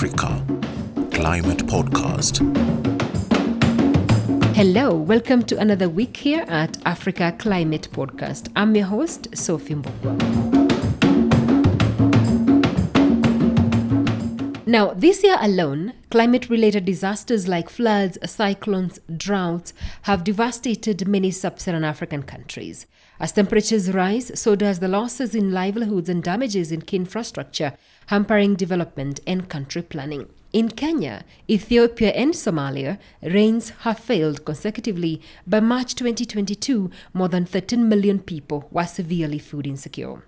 Africa Climate Podcast. Hello, welcome to another week here at Africa Climate Podcast. I'm your host, Sophie Mbogwa. Now, this year alone, climate related disasters like floods, cyclones, droughts have devastated many sub Saharan African countries. As temperatures rise, so does the losses in livelihoods and damages in key infrastructure, hampering development and country planning. In Kenya, Ethiopia, and Somalia, rains have failed consecutively. By March 2022, more than 13 million people were severely food insecure.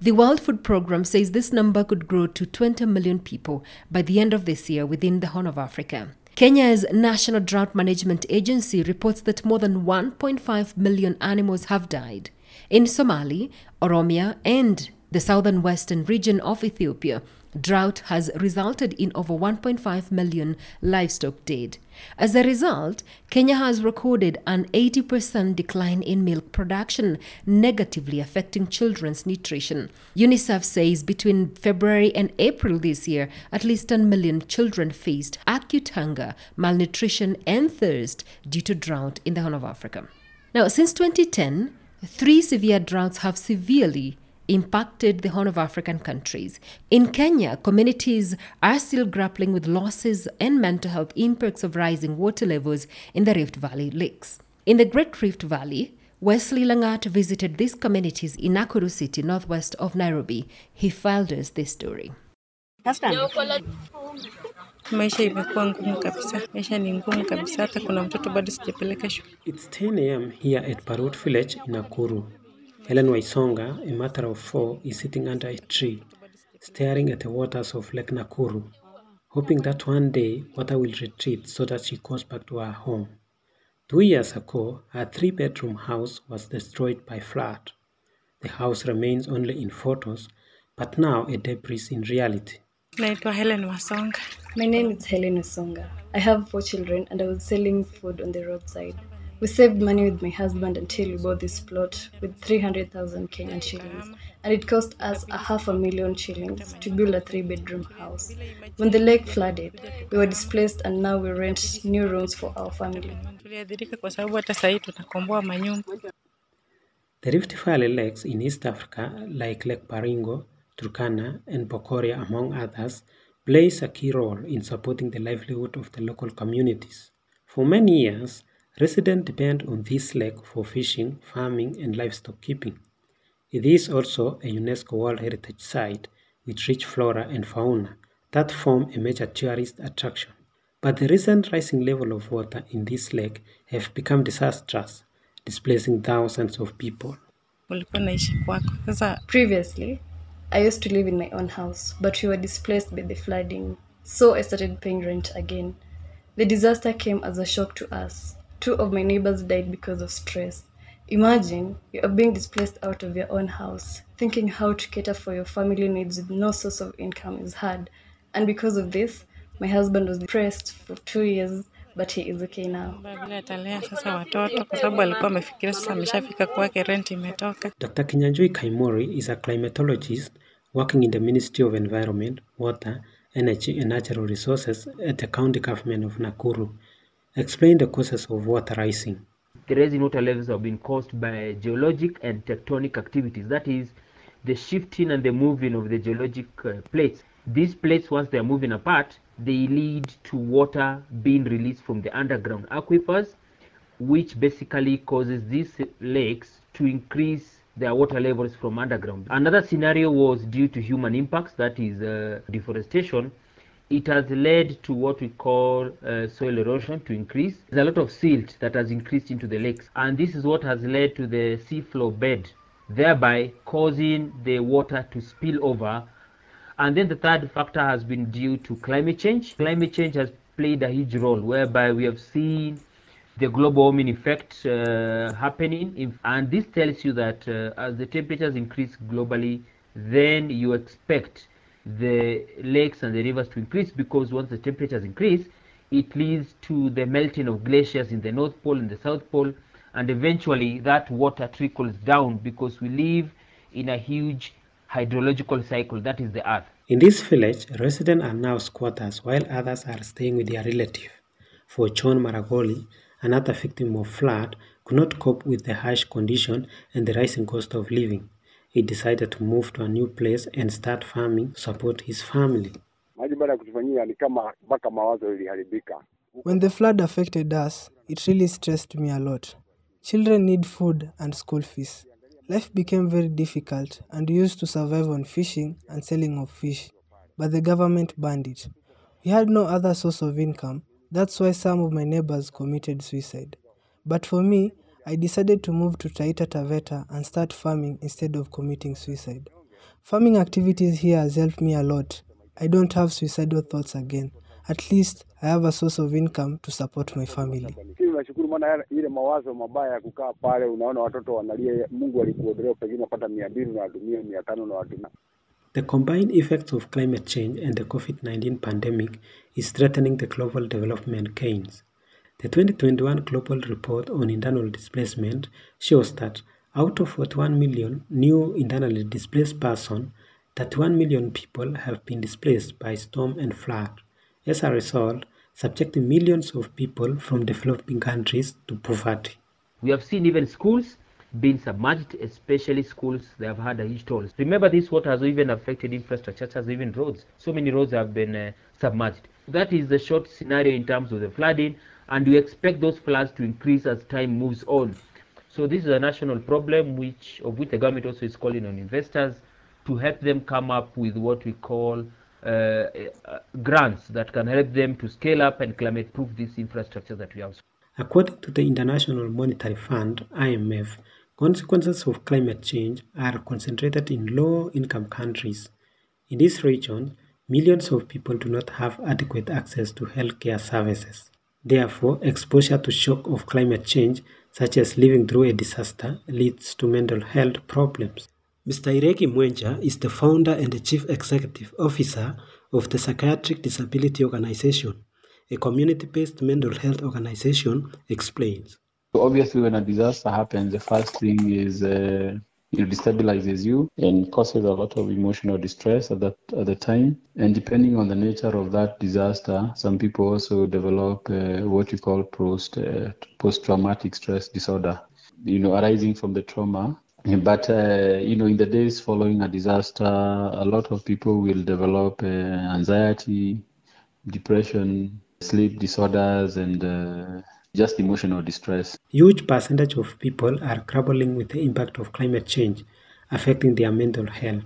The World Food Programme says this number could grow to 20 million people by the end of this year within the Horn of Africa. Kenya's National Drought Management Agency reports that more than 1.5 million animals have died. In Somali, Oromia, and the southern western region of Ethiopia, drought has resulted in over 1.5 million livestock dead. As a result, Kenya has recorded an 80% decline in milk production, negatively affecting children's nutrition. UNICEF says between February and April this year, at least 10 million children faced acute hunger, malnutrition, and thirst due to drought in the Horn of Africa. Now, since 2010, three severe droughts have severely impacted the Horn of African countries. In Kenya, communities are still grappling with losses and mental health impacts of rising water levels in the Rift Valley lakes. In the Great Rift Valley, Wesley Langat visited these communities in Nakuru City, northwest of Nairobi. He filed us this story. Maisha imekuwa ngumu kabisa, maisha ni ngumu kabisa, hata kuna mtoto bado sijapeleka shule. It's 10 a.m. here at Parut village in Nakuru. Helen Wasonga, a mother of four, is sitting under a tree, staring at the waters of Lake Nakuru, hoping that one day water will retreat so that she goes back to her home. Two years ago, her three bedroom house was destroyed by flood. The house remains only in photos, but now a debris in reality. Naitwa Helen Wasonga. My name is Helen Wasonga. I have four children and I was selling food on the roadside. We saved money with my husband until we bought this plot with 300,000 Kenyan shillings, and it cost us a half a million shillings to build a three bedroom house. When the lake flooded, we were displaced and now we rent new rooms for our family. The Rift Valley lakes in East Africa, like Lake Baringo, Turkana, and Bokoria, among others, plays a key role in supporting the livelihood of the local communities. For many years, residents depend on this lake for fishing, farming, and livestock keeping. It is also a UNESCO World Heritage Site with rich flora and fauna that form a major tourist attraction. But the recent rising level of water in this lake have become disastrous, displacing thousands of people. Previously, I used to live in my own house, but we were displaced by the flooding, so I started paying rent again. The disaster came as a shock to us. Two of my neighbors died because of stress. Imagine you are being displaced out of your own house. Thinking how to cater for your family needs with no source of income is hard. And because of this, my husband was depressed for two years, but he is okay now. vile atalea sasa watoto, kwa sababu alikuwa amefikiria sasa ameshafika kwake, rent imetoka. Dr. Kinyanjui Kaimori is a climatologist working in the Ministry of Environment, Water, Energy and Natural Resources at the County Government of Nakuru. Explain the causes of water rising. the rising water levels have been caused by geologic and tectonic activities. That is, the shifting and the moving of the geologic uh, plates. These plates, once they are moving apart, they lead to water being released from the underground aquifers, which basically causes these lakes to increase their water levels from underground. Another scenario was due to human impacts, that is, uh, deforestation it has led to what we call uh, soil erosion to increase. There's a lot of silt that has increased into the lakes, and this is what has led to the seafloor bed, thereby causing the water to spill over. And then the third factor has been due to climate change. Climate change has played a huge role, whereby we have seen the global warming effect uh, happening, in, and this tells you that uh, as the temperatures increase globally, then you expect the lakes and the rivers to increase because once the temperatures increase, it leads to the melting of glaciers in the North Pole and the South Pole, and eventually that water trickles down because we live in a huge hydrological cycle, that is the earth. In this village, residents are now squatters while others are staying with their relative. For John Maragoli, another victim of flood, could not cope with the harsh condition and the rising cost of living. He decided to move to a new place and start farming to support his family. maji baada ya kutufanyia ni kama mpaka mawazo iliharibika. When the flood affected us, it really stressed me a lot. Children need food and school fees. Life became very difficult and we used to survive on fishing and selling of fish, but the government banned it. We had no other source of income, that's why some of my neighbors committed suicide. But for me, I decided to move to Taita Taveta and start farming instead of committing suicide. Farming activities here has helped me a lot. I don't have suicidal thoughts again. At least I have a source of income to support my family. Nashukuru maana ile mawazo mabaya ya kukaa pale, unaona watoto wanalia, Mungu alikuondolea, pengine unapata mia mbili unawatumia mia tano unawatumia The combined effects of climate change and the COVID 19 pandemic is threatening the global development gains. The 2021 Global Report on Internal Displacement shows that out of 41 million new internally displaced persons, 31 million people have been displaced by storm and flood. As a result, subjecting millions of people from developing countries to poverty. We have seen even schools being submerged, especially schools that have had a huge toll. Remember, this water has even affected infrastructure, such as even roads. So many roads have been uh, submerged. That is the short scenario in terms of the flooding, and we expect those floods to increase as time moves on. So this is a national problem, which of which the government also is calling on investors to help them come up with what we call uh, uh, grants that can help them to scale up and climate-proof this infrastructure that we have. According to the International Monetary Fund (IMF), consequences of climate change are concentrated in low-income countries. In this region, millions of people do not have adequate access to healthcare services. Therefore, exposure to shock of climate change, such as living through a disaster, leads to mental health problems. Mr. Ireki Mwenja is the founder and the chief executive officer of the Psychiatric Disability Organization, a community-based mental health organization, explains. So obviously, when a disaster happens, the first thing is uh, it destabilizes you and causes a lot of emotional distress at that at the time. And depending on the nature of that disaster, some people also develop uh, what you call post uh, post-traumatic stress disorder, you know, arising from the trauma. But uh, you know, in the days following a disaster, a lot of people will develop uh, anxiety, depression, sleep disorders, and uh, just emotional distress. Huge percentage of people are grappling with the impact of climate change, affecting their mental health.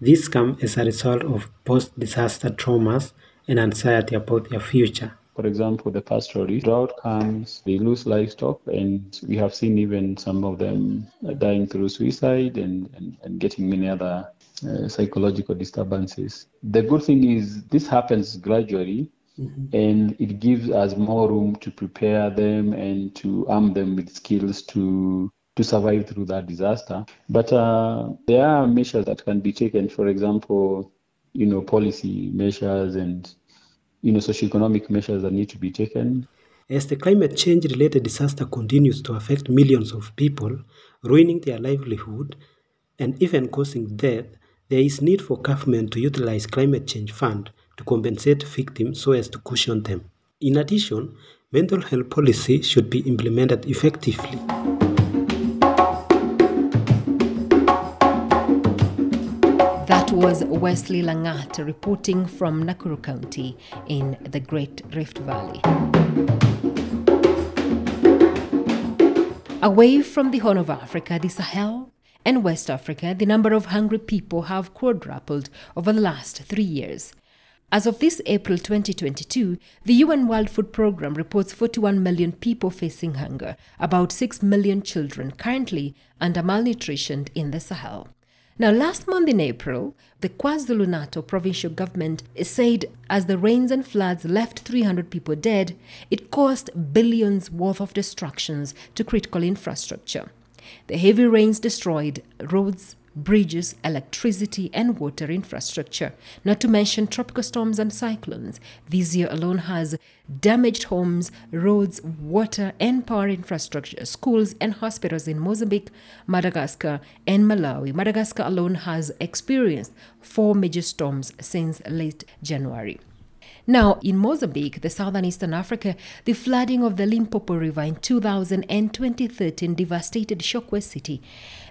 This comes as a result of post-disaster traumas and anxiety about their future. For example, the pastoralists, drought comes, they lose livestock, and we have seen even some of them dying through suicide and, and, and getting many other uh, psychological disturbances. The good thing is this happens gradually, and it gives us more room to prepare them and to arm them with skills to to survive through that disaster. But uh, there are measures that can be taken. For example, you know, policy measures and you know, socioeconomic measures that need to be taken. As the climate change related disaster continues to affect millions of people, ruining their livelihood and even causing death, there is need for government to utilize climate change fund to compensate victims so as to cushion them. In addition, mental health policy should be implemented effectively. That was Wesley Langat reporting from Nakuru County in the Great Rift Valley. Away from the Horn of Africa, the Sahel, and West Africa, the number of hungry people have quadrupled over the last three years. As of this April 2022, the UN World Food Programme reports 41 million people facing hunger, about 6 million children currently under malnutrition in the Sahel. Now, last month in April, the KwaZulu Natal provincial government said as the rains and floods left 300 people dead, it caused billions worth of destructions to critical infrastructure. The heavy rains destroyed roads, bridges, electricity, and water infrastructure, not to mention tropical storms and cyclones. This year alone has damaged homes, roads, water, and power infrastructure, schools, and hospitals in Mozambique, Madagascar, and Malawi. Madagascar alone has experienced four major storms since late January. Now, in Mozambique, the southern eastern Africa, the flooding of the Limpopo River in 2000 and 2013 devastated Chokwe city.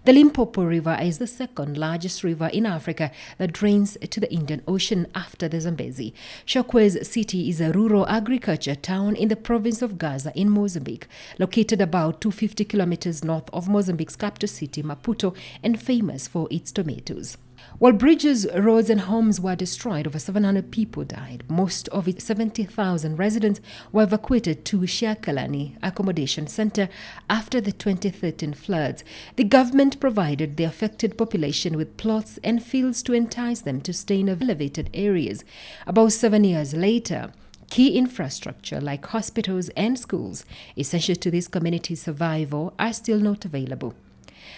The Limpopo River is the second largest river in Africa that drains to the Indian Ocean after the Zambezi. Chokwe's city is a rural agriculture town in the province of Gaza in Mozambique, located about 250 kilometers north of Mozambique's capital city, Maputo, and famous for its tomatoes. While bridges, roads, and homes were destroyed, over 700 people died. Most of its 70,000 residents were evacuated to Chiaquelane Accommodation Center after the 2013 floods. The government provided the affected population with plots and fields to entice them to stay in elevated areas. About seven years later, Key infrastructure like hospitals and schools, essential to this community's survival, are still not available.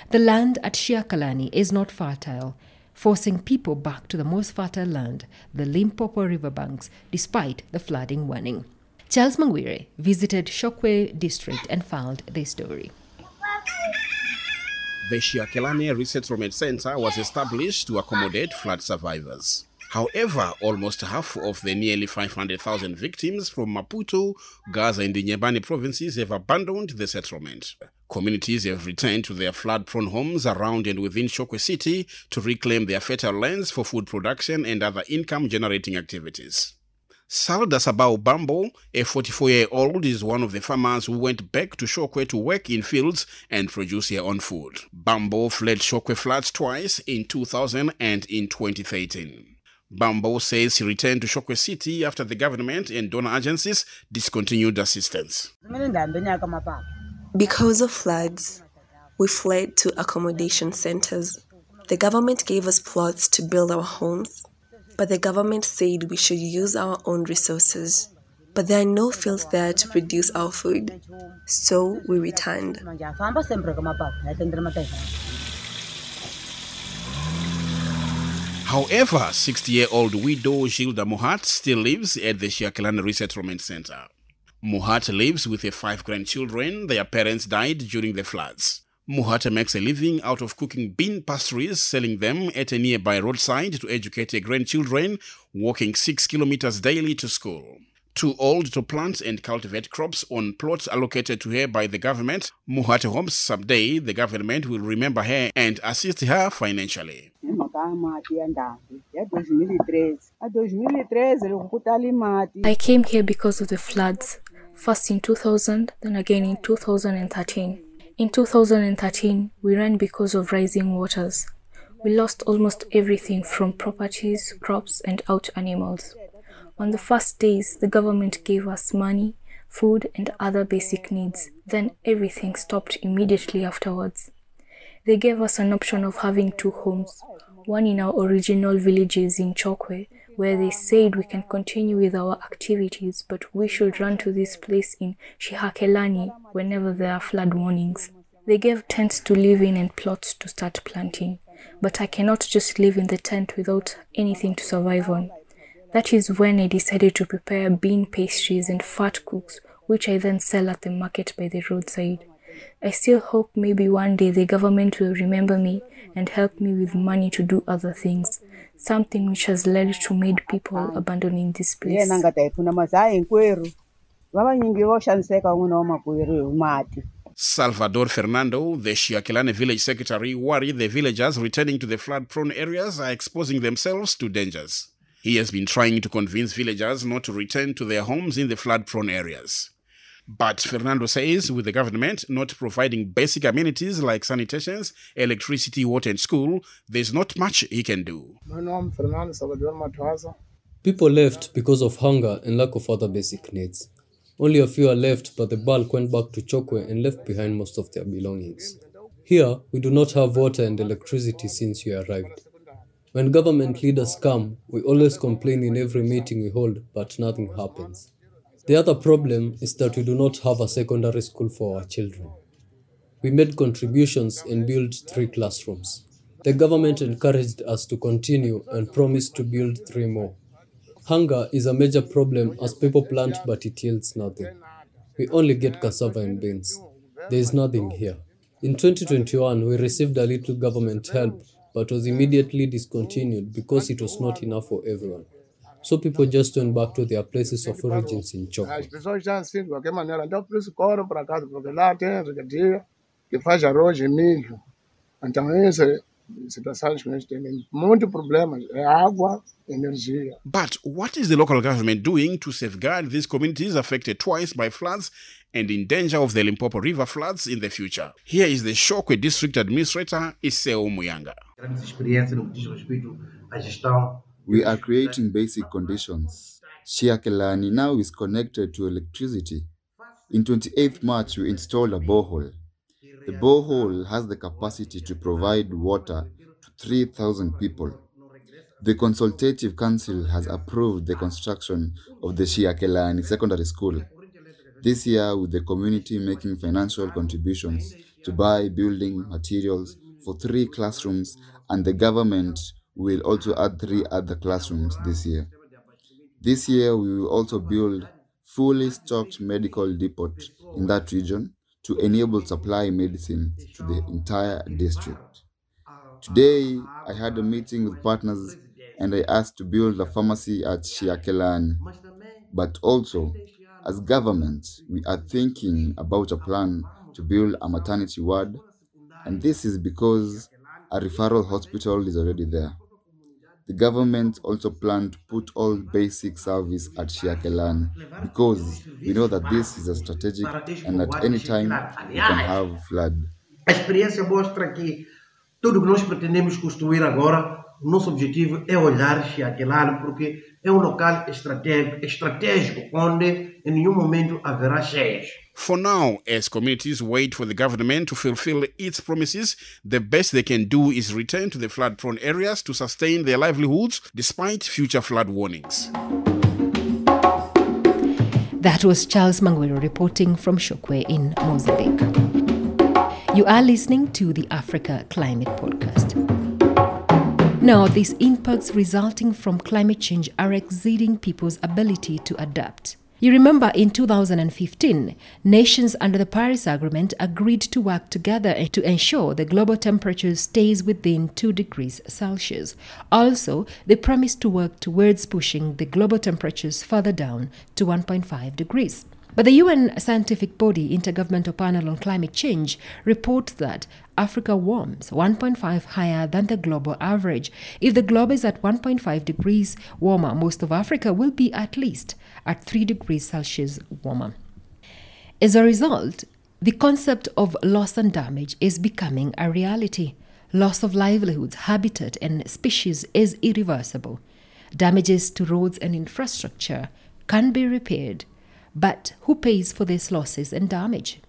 The land at Chiaquelane is not fertile forcing people back to the most fertile land, the Limpopo riverbanks, despite the flooding warning. Charles Mangwiro visited Chokwe district and filed this story. The Chiaquelane Resettlement Center was established to accommodate flood survivors. However, almost half of the nearly 500,000 victims from Maputo, Gaza, and the Inhambane provinces have abandoned the settlement. Communities have returned to their flood-prone homes around and within Chokwe City to reclaim their fertile lands for food production and other income-generating activities. Salda Sabao Bambo, a 44-year-old, is one of the farmers who went back to Chokwe to work in fields and produce their own food. Bambo fled Chokwe floods twice in 2000 and in 2013. Bambo says he returned to Chokwe City after the government and donor agencies discontinued assistance. Because of floods, we fled to accommodation centers. The government gave us plots to build our homes, but the government said we should use our own resources. But there are no fields there to produce our food, so we returned. However, 60 year old widow Gilda Mohat still lives at the Chiaquelane Resettlement Center. Muhat lives with her five grandchildren. Their parents died during the floods. Muhat makes a living out of cooking bean pastries, selling them at a nearby roadside to educate her grandchildren, walking six kilometers daily to school. Too old to plant and cultivate crops on plots allocated to her by the government, Muhat hopes someday the government will remember her and assist her financially. I came here because of the floods, first in 2000, then again in 2013. In 2013, we ran because of rising waters. We lost almost everything from properties, crops, and out animals. On the first days, the government gave us money, food, and other basic needs. Then everything stopped immediately afterwards. They gave us an option of having two homes one in our original villages in Chokwe, where they said we can continue with our activities, but we should run to this place in Chiaquelane whenever there are flood warnings. They gave tents to live in and plots to start planting, but I cannot just live in the tent without anything to survive on. That is when I decided to prepare bean pastries and fat cooks, which I then sell at the market by the roadside. I still hope maybe one day the government will remember me and help me with money to do other things, something which has led to made people abandoning this place. Salvador Fernando, the Chiaquelane village secretary, worry the villagers returning to the flood prone areas are exposing themselves to dangers. He has been trying to convince villagers not to return to their homes in the flood prone areas. But Fernando says with the government not providing basic amenities like sanitations, electricity, water, and school, there's not much he can do. People left because of hunger and lack of other basic needs. Only a few are left, but the bulk went back to Chokwe and left behind most of their belongings. Here, we do not have water and electricity since we arrived. When government leaders come, we always complain in every meeting we hold, but nothing happens. The other problem is that we do not have a secondary school for our children. We made contributions and built three classrooms. The government encouraged us to continue and promised to build three more. Hunger is a major problem as people plant but it yields nothing. We only get cassava and beans. There is nothing here. In 2021, we received a little government help but was immediately discontinued because it was not enough for everyone. So people just went back to their places of origins in Chokwe. As pessoas já assim, de qualquer maneira, então por isso corram para casa, porque lá tem regadia que faz arroz e milho. Então, essa é a que nós temos. Muitos problemas é água, energia. But what is the local government doing to safeguard these communities affected twice by floods and in danger of the Limpopo River floods in the future? Here is the Chokwe District Administrator, Iseo Muyanga. grande experiência no que diz respeito à gestão. We are creating basic conditions. Chiaquelane now is connected to electricity. In 28th March, we installed a borehole. The borehole has the capacity to provide water to 3,000 people. The Consultative Council has approved the construction of the Chiaquelane Secondary School. This year, with the community making financial contributions to buy building materials for three classrooms, and the government will also add three other classrooms this year. This year, we will also build fully stocked medical depot in that region to enable supply medicine to the entire district. Today, I had a meeting with partners and I asked to build a pharmacy at Chiaquelane. But also, as government, we are thinking about a plan to build a maternity ward, and this is because a referral hospital is already there. The government also planned to put all basic service at Shiakelan because we know that this is a strategic and at any time we can have flood. A experiência mostra que tudo que nós pretendemos construir agora, o nosso objetivo é olhar Chiaquelano, porque é um local estratégico, estratégico onde em nenhum momento haverá cheias. For now, as communities wait for the government to fulfill its promises, the best they can do is return to the flood prone areas to sustain their livelihoods despite future flood warnings. That was Charles Mangwiro reporting from Chokwe in Mozambique. You are listening to the Africa Climate Podcast. Now, these impacts resulting from climate change are exceeding people's ability to adapt. You remember in 2015, nations under the Paris Agreement agreed to work together to ensure the global temperature stays within 2 degrees Celsius. Also, they promised to work towards pushing the global temperatures further down to 1.5 degrees. But the UN scientific body Intergovernmental Panel on Climate Change reports that Africa warms 1.5 higher than the global average. If the globe is at 1.5 degrees warmer, most of Africa will be at least at 3 degrees Celsius warmer. As a result, the concept of loss and damage is becoming a reality. Loss of livelihoods, habitat, and species is irreversible. Damages to roads and infrastructure can be repaired, but who pays for these losses and damage?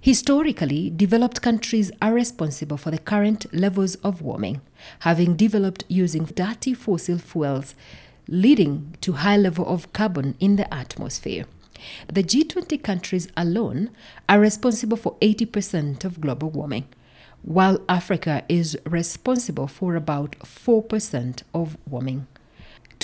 Historically, developed countries are responsible for the current levels of warming, having developed using dirty fossil fuels, leading to high level of carbon in the atmosphere. The G20 countries alone are responsible for 80% of global warming, while Africa is responsible for about 4% of warming.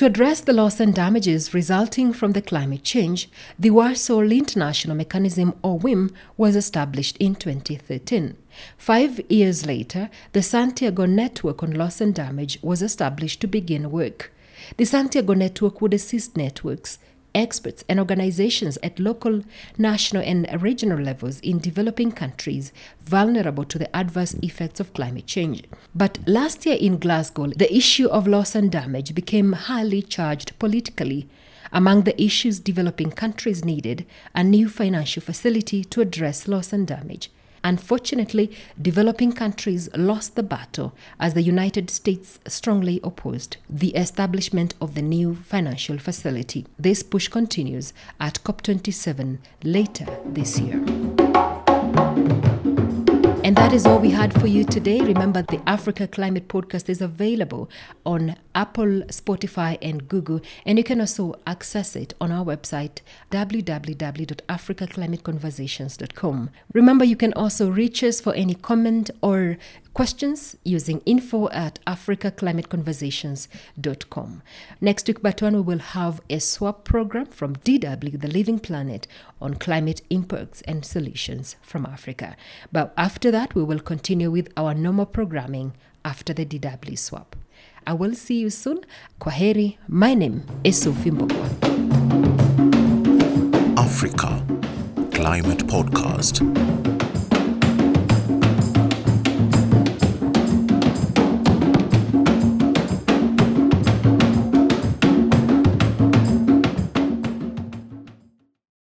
To address the loss and damages resulting from the climate change, the Warsaw International Mechanism, or WIM, was established in 2013. Five years later, the Santiago Network on Loss and Damage was established to begin work. The Santiago Network would assist networks, experts, and organizations at local, national, and regional levels in developing countries vulnerable to the adverse effects of climate change. But last year in Glasgow, the issue of loss and damage became highly charged politically. Among the issues developing countries needed a new financial facility to address loss and damage. Unfortunately, developing countries lost the battle as the United States strongly opposed the establishment of the new financial facility. This push continues at COP27 later this year. That is all we had for you today. Remember, the Africa Climate Podcast is available on Apple, Spotify, and Google. And you can also access it on our website, www.africaclimateconversations.com. Remember, you can also reach us for any comment or Questions using info at africaclimateconversations.com. Next week, Batuan, we will have a swap program from DW, The Living Planet, on climate impacts and solutions from Africa. But after that, we will continue with our normal programming after the DW swap. I will see you soon. Kwaheri. My name is Sophie Mbokwa. Africa Climate Podcast.